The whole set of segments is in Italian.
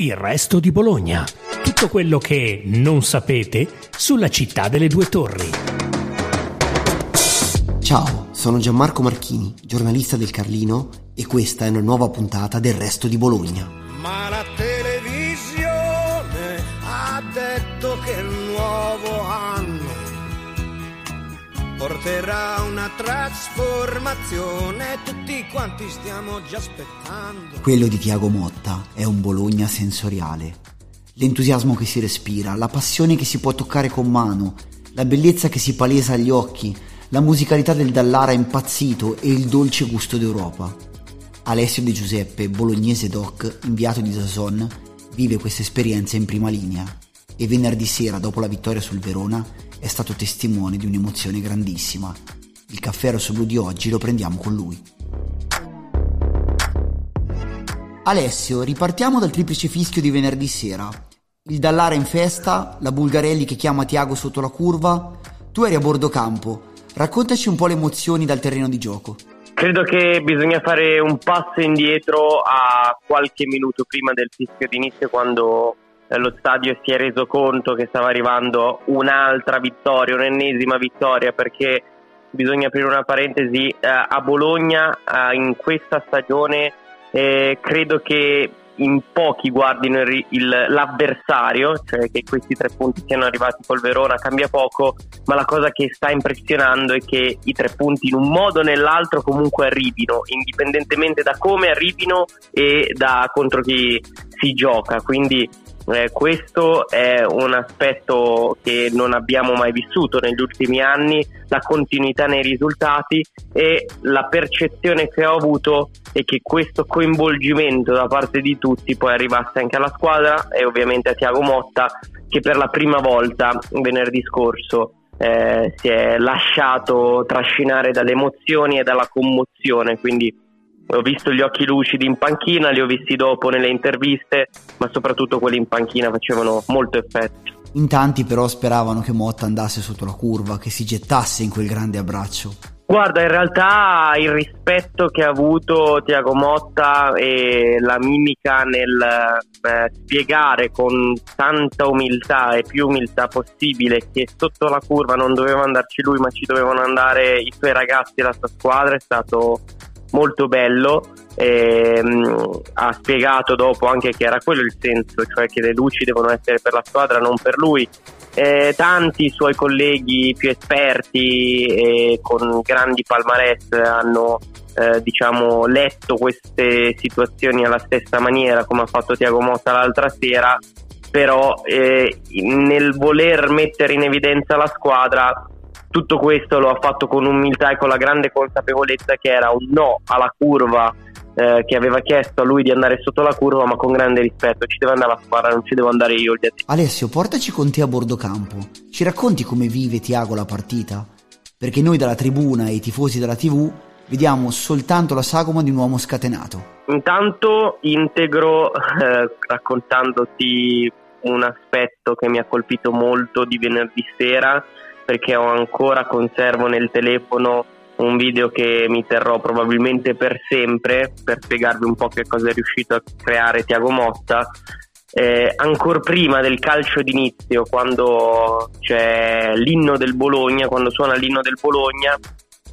Il resto di Bologna. Tutto quello che non sapete sulla città delle due torri. Ciao, sono Gianmarco Marchini, giornalista del Carlino e questa è una nuova puntata del resto di Bologna. Porterà una trasformazione, tutti quanti stiamo già aspettando. Quello di Tiago Motta è un Bologna sensoriale. L'entusiasmo che si respira, la passione che si può toccare con mano, la bellezza che si palesa agli occhi, la musicalità del Dallara impazzito e il dolce gusto d'Europa. Alessio De Giuseppe, bolognese doc, inviato di Dazon, vive questa esperienza in prima linea e venerdì sera, dopo la vittoria sul Verona, è stato testimone di un'emozione grandissima. Il caffè rosso blu di oggi lo prendiamo con lui. Alessio, ripartiamo dal triplice fischio di venerdì sera. Il Dallara in festa, la Bulgarelli che chiama Tiago sotto la curva. Tu eri a bordo campo. Raccontaci un po' le emozioni dal terreno di gioco. Credo che bisogna fare un passo indietro a qualche minuto prima del fischio d'inizio quando lo stadio si è reso conto che stava arrivando un'altra vittoria, un'ennesima vittoria, perché bisogna aprire una parentesi, eh, a Bologna eh, in questa stagione eh, credo che in pochi guardino il, il, l'avversario, cioè che questi tre punti siano arrivati col Verona cambia poco, ma la cosa che sta impressionando è che i tre punti in un modo o nell'altro comunque arrivino, indipendentemente da come arrivino e da contro chi si gioca. Quindi eh, questo è un aspetto che non abbiamo mai vissuto negli ultimi anni, la continuità nei risultati e la percezione che ho avuto è che questo coinvolgimento da parte di tutti poi arrivasse anche alla squadra e ovviamente a Tiago Motta che per la prima volta venerdì scorso eh, si è lasciato trascinare dalle emozioni e dalla commozione, quindi ho visto gli occhi lucidi in panchina, li ho visti dopo nelle interviste, ma soprattutto quelli in panchina facevano molto effetto. In tanti però speravano che Motta andasse sotto la curva, che si gettasse in quel grande abbraccio. Guarda, in realtà il rispetto che ha avuto Tiago Motta e la mimica nel eh, spiegare con tanta umiltà e più umiltà possibile che sotto la curva non doveva andarci lui, ma ci dovevano andare i suoi ragazzi e la sua squadra è stato molto bello. Ehm, ha spiegato dopo anche che era quello il senso, cioè che le luci devono essere per la squadra, non per lui. Eh, tanti suoi colleghi più esperti e con grandi palmarès hanno eh, diciamo, letto queste situazioni alla stessa maniera come ha fatto Tiago Motta l'altra sera però eh, nel voler mettere in evidenza la squadra tutto questo lo ha fatto con umiltà e con la grande consapevolezza che era un no alla curva eh, che aveva chiesto a lui di andare sotto la curva, ma con grande rispetto. Ci deve andare la squadra, non ci devo andare io. Alessio, portaci con te a bordo campo. Ci racconti come vive Tiago la partita? Perché noi dalla tribuna e i tifosi della TV vediamo soltanto la sagoma di un uomo scatenato. Intanto integro eh, raccontandoti un aspetto che mi ha colpito molto di venerdì sera perché ho ancora conservo nel telefono un video che mi terrò probabilmente per sempre per spiegarvi un po' che cosa è riuscito a creare Tiago Motta. Eh, ancora prima del calcio d'inizio, quando c'è l'inno del Bologna, quando suona l'inno del Bologna,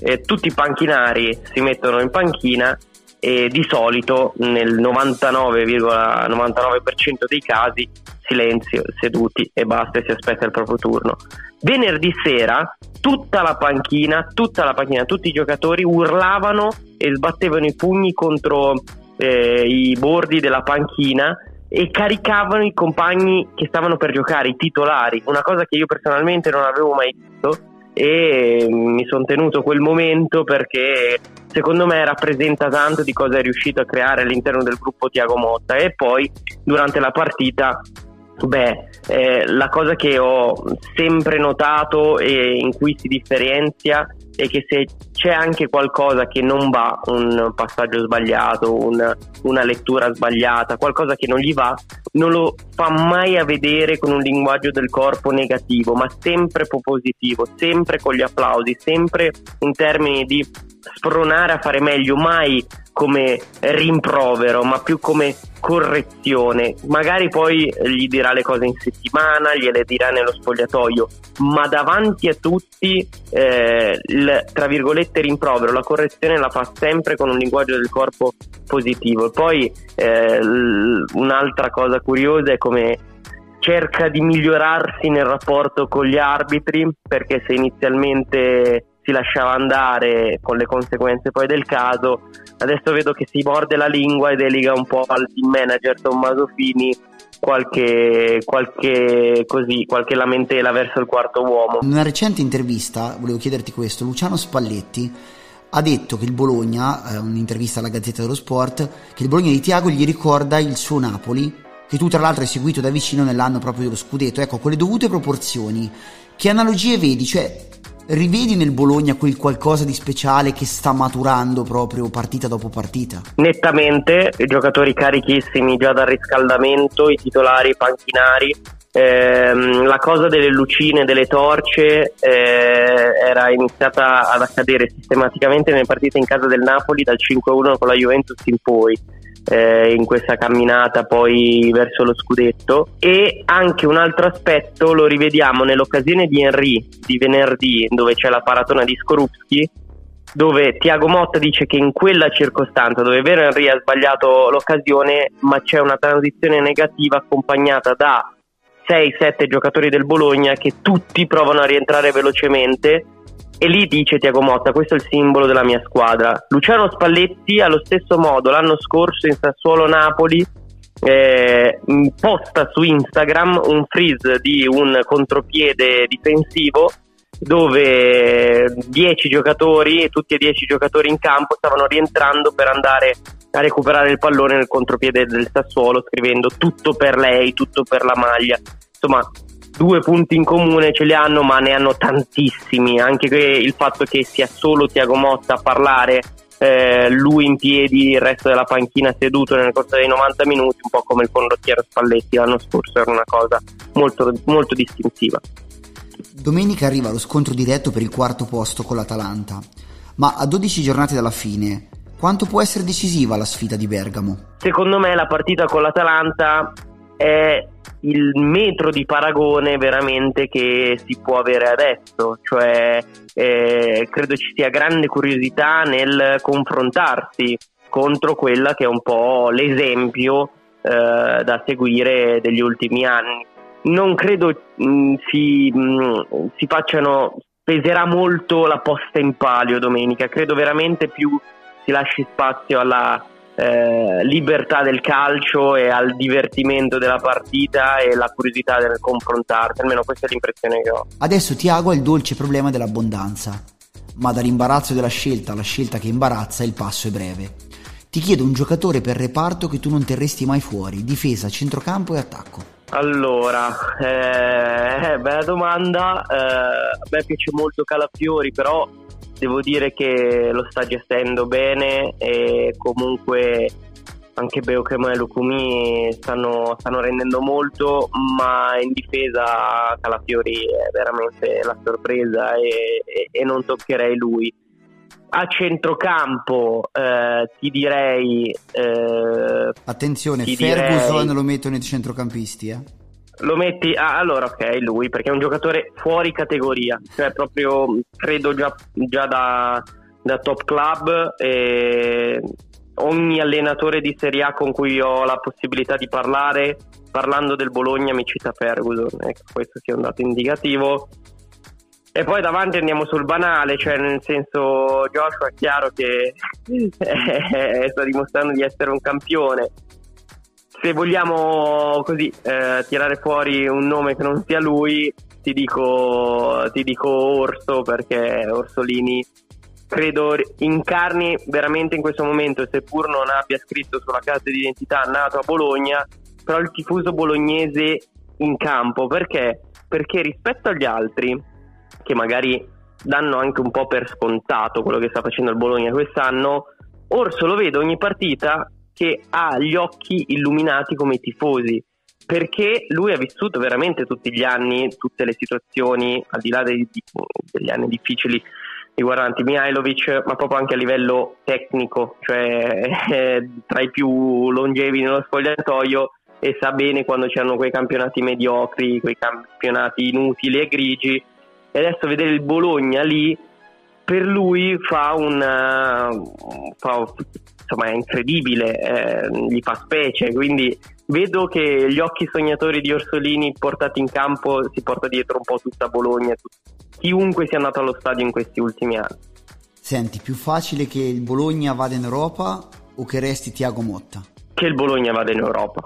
eh, tutti i panchinari si mettono in panchina e di solito nel 99,99% ,99 dei casi silenzio, seduti e basta e si aspetta il proprio turno. Venerdì sera tutta la panchina, tutta la panchina, tutti i giocatori urlavano e sbattevano i pugni contro eh, i bordi della panchina e caricavano i compagni che stavano per giocare, i titolari, una cosa che io personalmente non avevo mai visto e mi sono tenuto quel momento perché secondo me rappresenta tanto di cosa è riuscito a creare all'interno del gruppo Tiago Motta e poi durante la partita Beh, eh, la cosa che ho sempre notato e in cui si differenzia è che se c'è anche qualcosa che non va, un passaggio sbagliato, un, una lettura sbagliata, qualcosa che non gli va, non lo fa mai a vedere con un linguaggio del corpo negativo, ma sempre propositivo, sempre con gli applausi, sempre in termini di spronare a fare meglio, mai come rimprovero, ma più come correzione. Magari poi gli dirà le cose in settimana, gliele dirà nello spogliatoio, ma davanti a tutti eh, il tra virgolette rimprovero, la correzione la fa sempre con un linguaggio del corpo positivo. Poi eh, un'altra cosa curiosa è come cerca di migliorarsi nel rapporto con gli arbitri, perché se inizialmente si lasciava andare con le conseguenze poi del caso. Adesso vedo che si morde la lingua e delega un po' al team manager Tommaso Fini qualche, qualche, così, qualche lamentela verso il quarto uomo. In una recente intervista, volevo chiederti questo, Luciano Spalletti ha detto che il Bologna, eh, un'intervista alla Gazzetta dello Sport, che il Bologna di Tiago gli ricorda il suo Napoli, che tu tra l'altro hai seguito da vicino nell'anno proprio dello scudetto, ecco, con le dovute proporzioni. Che analogie vedi? Cioè, rivedi nel Bologna quel qualcosa di speciale che sta maturando proprio partita dopo partita? Nettamente, giocatori carichissimi già dal riscaldamento, i titolari i panchinari. Ehm, la cosa delle lucine, delle torce eh, era iniziata ad accadere sistematicamente nelle partite in casa del Napoli dal 5-1 con la Juventus in poi eh, in questa camminata poi verso lo scudetto. E anche un altro aspetto lo rivediamo nell'occasione di Henry di venerdì dove c'è la paratona di Skorupski dove Tiago Motta dice che in quella circostanza dove vero Henry ha sbagliato l'occasione ma c'è una transizione negativa accompagnata da 6-7 giocatori del Bologna che tutti provano a rientrare velocemente e lì dice Tiago Motta, questo è il simbolo della mia squadra. Luciano Spalletti allo stesso modo l'anno scorso in Sassuolo Napoli eh, posta su Instagram un freeze di un contropiede difensivo dove 10 giocatori, tutti e 10 giocatori in campo stavano rientrando per andare a recuperare il pallone nel contropiede del Sassuolo scrivendo tutto per lei, tutto per la maglia. Insomma, due punti in comune ce li hanno, ma ne hanno tantissimi. Anche il fatto che sia solo Tiago Motta a parlare, eh, lui in piedi, il resto della panchina seduto nel corso dei 90 minuti, un po' come il condottiero Spalletti l'anno scorso, era una cosa molto, molto distintiva. Domenica arriva lo scontro diretto per il quarto posto con l'Atalanta, ma a 12 giornate dalla fine, quanto può essere decisiva la sfida di Bergamo? Secondo me la partita con l'Atalanta è il metro di paragone veramente che si può avere adesso, cioè eh, credo ci sia grande curiosità nel confrontarsi contro quella che è un po' l'esempio eh, da seguire degli ultimi anni. Non credo mh, mm, si, mh, mm, si facciano, peserà molto la posta in palio domenica, credo veramente più si lasci spazio alla eh, libertà del calcio e al divertimento della partita e la curiosità del confrontarsi, almeno questa è l'impressione che ho. Adesso Tiago ha il dolce problema dell'abbondanza, ma dall'imbarazzo della scelta alla scelta che imbarazza il passo è breve. Ti chiedo un giocatore per reparto che tu non terresti mai fuori, difesa, centrocampo e attacco. Allora, eh, bella domanda. Eh, a me piace molto Calafiori, però devo dire che lo sta gestendo bene e comunque anche Beocremo e Lucumi stanno, stanno, rendendo molto, ma in difesa Calafiori è veramente la sorpresa e, e, e non toccherei lui. A centrocampo eh, ti direi... Eh, Attenzione, ti Ferguson direi... lo mettono i centrocampisti, eh? Lo metti, ah, allora ok, lui, perché è un giocatore fuori categoria, cioè proprio credo già, già da, da, top club e ogni allenatore di Serie A con cui ho la possibilità di parlare, parlando del Bologna mi cita Ferguson, ecco, questo sia un dato indicativo. E poi davanti andiamo sul banale, cioè nel senso Joshua è chiaro che sta dimostrando di essere un campione, se vogliamo così eh, tirare fuori un nome che non sia lui, ti dico, ti dico Orso perché Orsolini credo incarni veramente in questo momento, seppur non abbia scritto sulla carta d'identità nato a Bologna, però il tifoso bolognese in campo. Perché? Perché rispetto agli altri, che magari danno anche un po' per scontato quello che sta facendo il Bologna quest'anno, Orso lo vedo ogni partita che ha gli occhi illuminati come i tifosi perché lui ha vissuto veramente tutti gli anni, tutte le situazioni, al di là dei, degli anni difficili riguardanti Mihailovic, ma proprio anche a livello tecnico, cioè tra i più longevi nello spogliatoio e sa bene quando c'erano quei campionati mediocri, quei campionati inutili e grigi. E adesso vedere il Bologna lì per lui fa un fa, insomma è incredibile, eh, gli fa specie, quindi vedo che gli occhi sognatori di Orsolini portati in campo si porta dietro un po' tutta Bologna, chiunque sia andato allo stadio in questi ultimi anni. Senti, più facile che il Bologna vada in Europa o che resti Tiago Motta? Che il Bologna vada in Europa,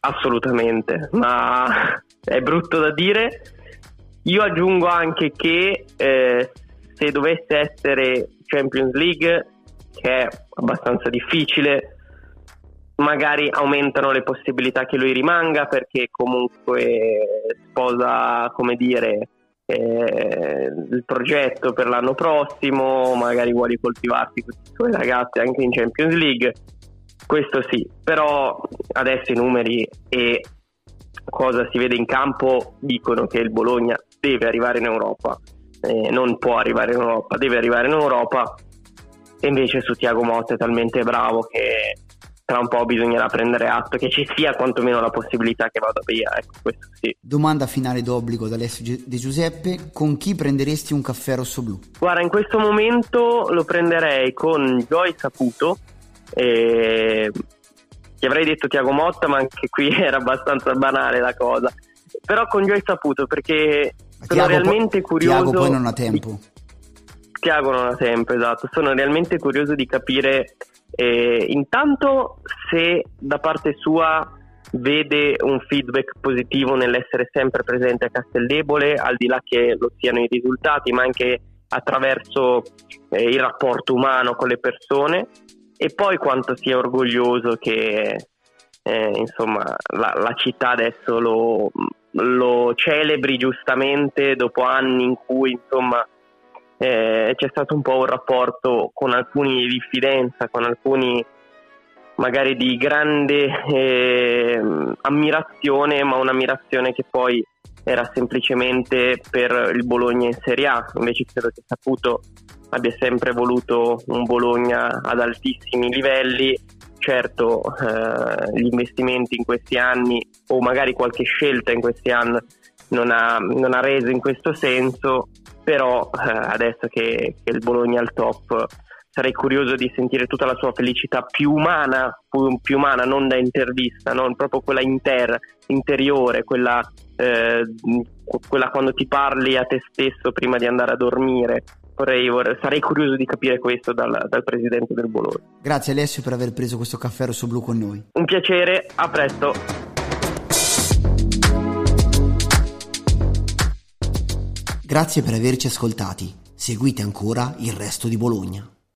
assolutamente, ma è brutto da dire. Io aggiungo anche che eh, se dovesse essere Champions League, che è abbastanza difficile, magari aumentano le possibilità che lui rimanga perché comunque sposa, come dire, eh, il progetto per l'anno prossimo, magari vuole coltivarsi questi suoi ragazzi anche in Champions League. Questo sì, però adesso i numeri e cosa si vede in campo dicono che il Bologna deve arrivare in Europa, eh, non può arrivare in Europa, deve arrivare in Europa e invece su Tiago Motta è talmente bravo che tra un po' bisognerà prendere atto che ci sia quantomeno la possibilità che vada via. Ecco, sì. Domanda finale d'obbligo da Alessio De Giuseppe: con chi prenderesti un caffè rosso-blu? Guarda, in questo momento lo prenderei con Joy Saputo. E... Ti avrei detto Tiago Motta, ma anche qui era abbastanza banale la cosa. Però con Joy Saputo perché sono Tiago realmente po- curioso. Tiago poi non ha tempo. Tiago non ha tempo, esatto. Sono realmente curioso di capire eh, intanto se da parte sua vede un feedback positivo nell'essere sempre presente a Casteldebole, al di là che lo siano i risultati, ma anche attraverso eh, il rapporto umano con le persone e poi quanto sia orgoglioso che eh, insomma la, la, città adesso lo, lo celebri giustamente dopo anni in cui insomma eh, c'è stato un po' un rapporto con alcuni di diffidenza, con alcuni magari di grande eh, ammirazione, ma un'ammirazione che poi era semplicemente per il Bologna in Serie A, invece credo che Saputo abbia sempre voluto un Bologna ad altissimi livelli. Certo, eh, gli investimenti in questi anni o magari qualche scelta in questi anni non ha, non ha reso in questo senso, però eh, adesso che, che, il Bologna è al top sarei curioso di sentire tutta la sua felicità più umana, più, più umana non da intervista, non proprio quella inter, interiore, quella, eh, quella quando ti parli a te stesso prima di andare a dormire. Vorrei, vorrei, sarei curioso di capire questo dal, dal, presidente del Bologna. Grazie Alessio per aver preso questo caffè rosso blu con noi. Un piacere, a presto. Grazie per averci ascoltati. Seguite ancora il resto di Bologna.